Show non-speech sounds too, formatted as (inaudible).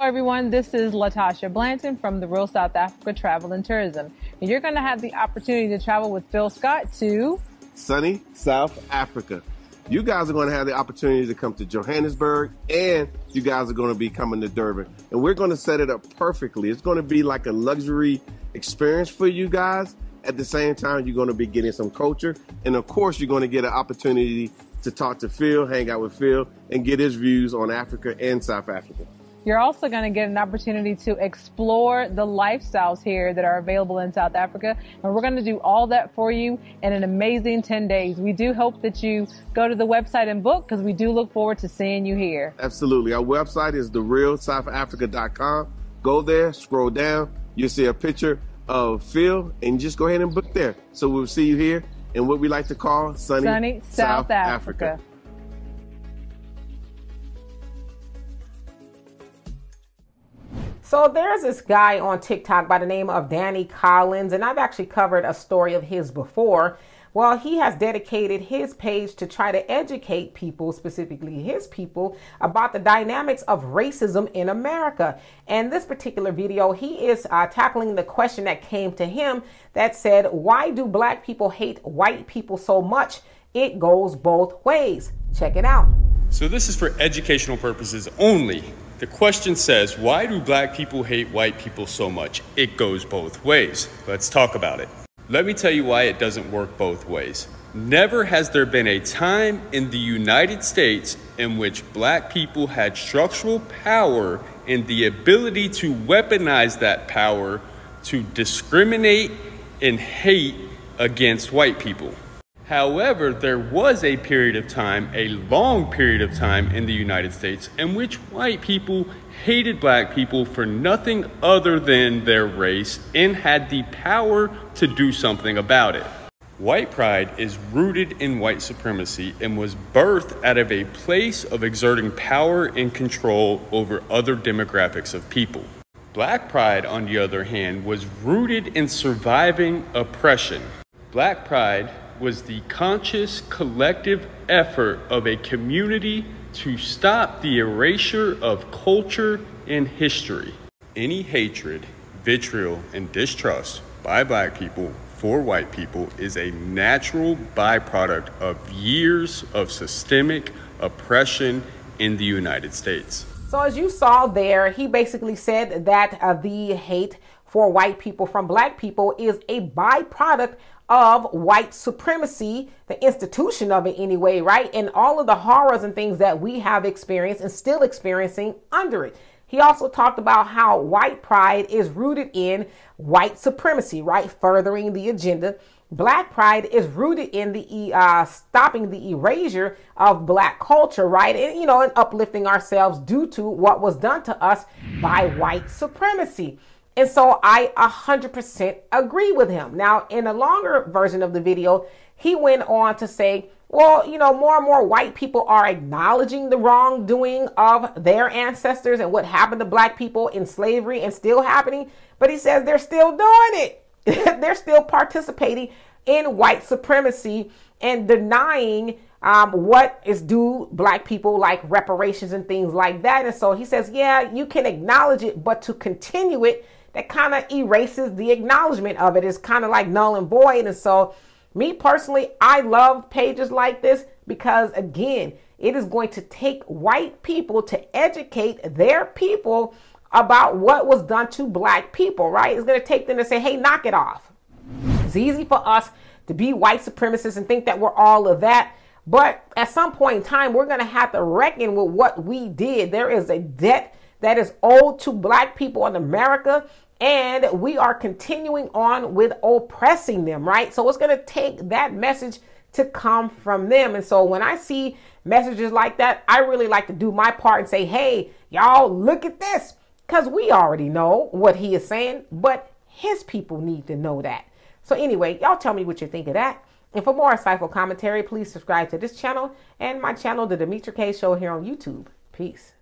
Hello everyone, this is Latasha Blanton from the Real South Africa Travel and Tourism. And you're going to have the opportunity to travel with Phil Scott to sunny South Africa. You guys are going to have the opportunity to come to Johannesburg and you guys are going to be coming to Durban. And we're going to set it up perfectly. It's going to be like a luxury experience for you guys. At the same time, you're going to be getting some culture. And of course, you're going to get an opportunity to talk to Phil, hang out with Phil, and get his views on Africa and South Africa. You're also going to get an opportunity to explore the lifestyles here that are available in South Africa. And we're going to do all that for you in an amazing 10 days. We do hope that you go to the website and book because we do look forward to seeing you here. Absolutely. Our website is therealsouthafrica.com. Go there, scroll down, you'll see a picture of Phil, and just go ahead and book there. So we'll see you here in what we like to call sunny, sunny South, South Africa. Africa. So there's this guy on TikTok by the name of Danny Collins, and I've actually covered a story of his before. Well, he has dedicated his page to try to educate people, specifically his people, about the dynamics of racism in America. And this particular video, he is uh, tackling the question that came to him that said, Why do black people hate white people so much? It goes both ways. Check it out. So, this is for educational purposes only. The question says, why do black people hate white people so much? It goes both ways. Let's talk about it. Let me tell you why it doesn't work both ways. Never has there been a time in the United States in which black people had structural power and the ability to weaponize that power to discriminate and hate against white people. However, there was a period of time, a long period of time in the United States, in which white people hated black people for nothing other than their race and had the power to do something about it. White pride is rooted in white supremacy and was birthed out of a place of exerting power and control over other demographics of people. Black pride, on the other hand, was rooted in surviving oppression. Black pride was the conscious collective effort of a community to stop the erasure of culture and history. Any hatred, vitriol, and distrust by black people for white people is a natural byproduct of years of systemic oppression in the United States. So, as you saw there, he basically said that uh, the hate for white people from black people is a byproduct of white supremacy, the institution of it anyway, right? And all of the horrors and things that we have experienced and still experiencing under it. He also talked about how white pride is rooted in white supremacy, right? Furthering the agenda. Black pride is rooted in the uh, stopping the erasure of black culture, right? And, you know, and uplifting ourselves due to what was done to us by white supremacy. And so I 100% agree with him. Now, in a longer version of the video, he went on to say, well, you know, more and more white people are acknowledging the wrongdoing of their ancestors and what happened to black people in slavery and still happening. But he says they're still doing it. (laughs) they're still participating in white supremacy and denying um, what is due black people, like reparations and things like that. And so he says, yeah, you can acknowledge it, but to continue it, that kind of erases the acknowledgement of it. It's kind of like null and void. And so, me personally, I love pages like this because, again, it is going to take white people to educate their people about what was done to black people, right? It's going to take them to say, hey, knock it off. It's easy for us to be white supremacists and think that we're all of that. But at some point in time, we're going to have to reckon with what we did. There is a debt that is owed to black people in America. And we are continuing on with oppressing them, right? So it's going to take that message to come from them. And so when I see messages like that, I really like to do my part and say, hey, y'all, look at this. Because we already know what he is saying, but his people need to know that. So anyway, y'all tell me what you think of that. And for more insightful commentary, please subscribe to this channel and my channel, The Demetra Kaye Show here on YouTube. Peace.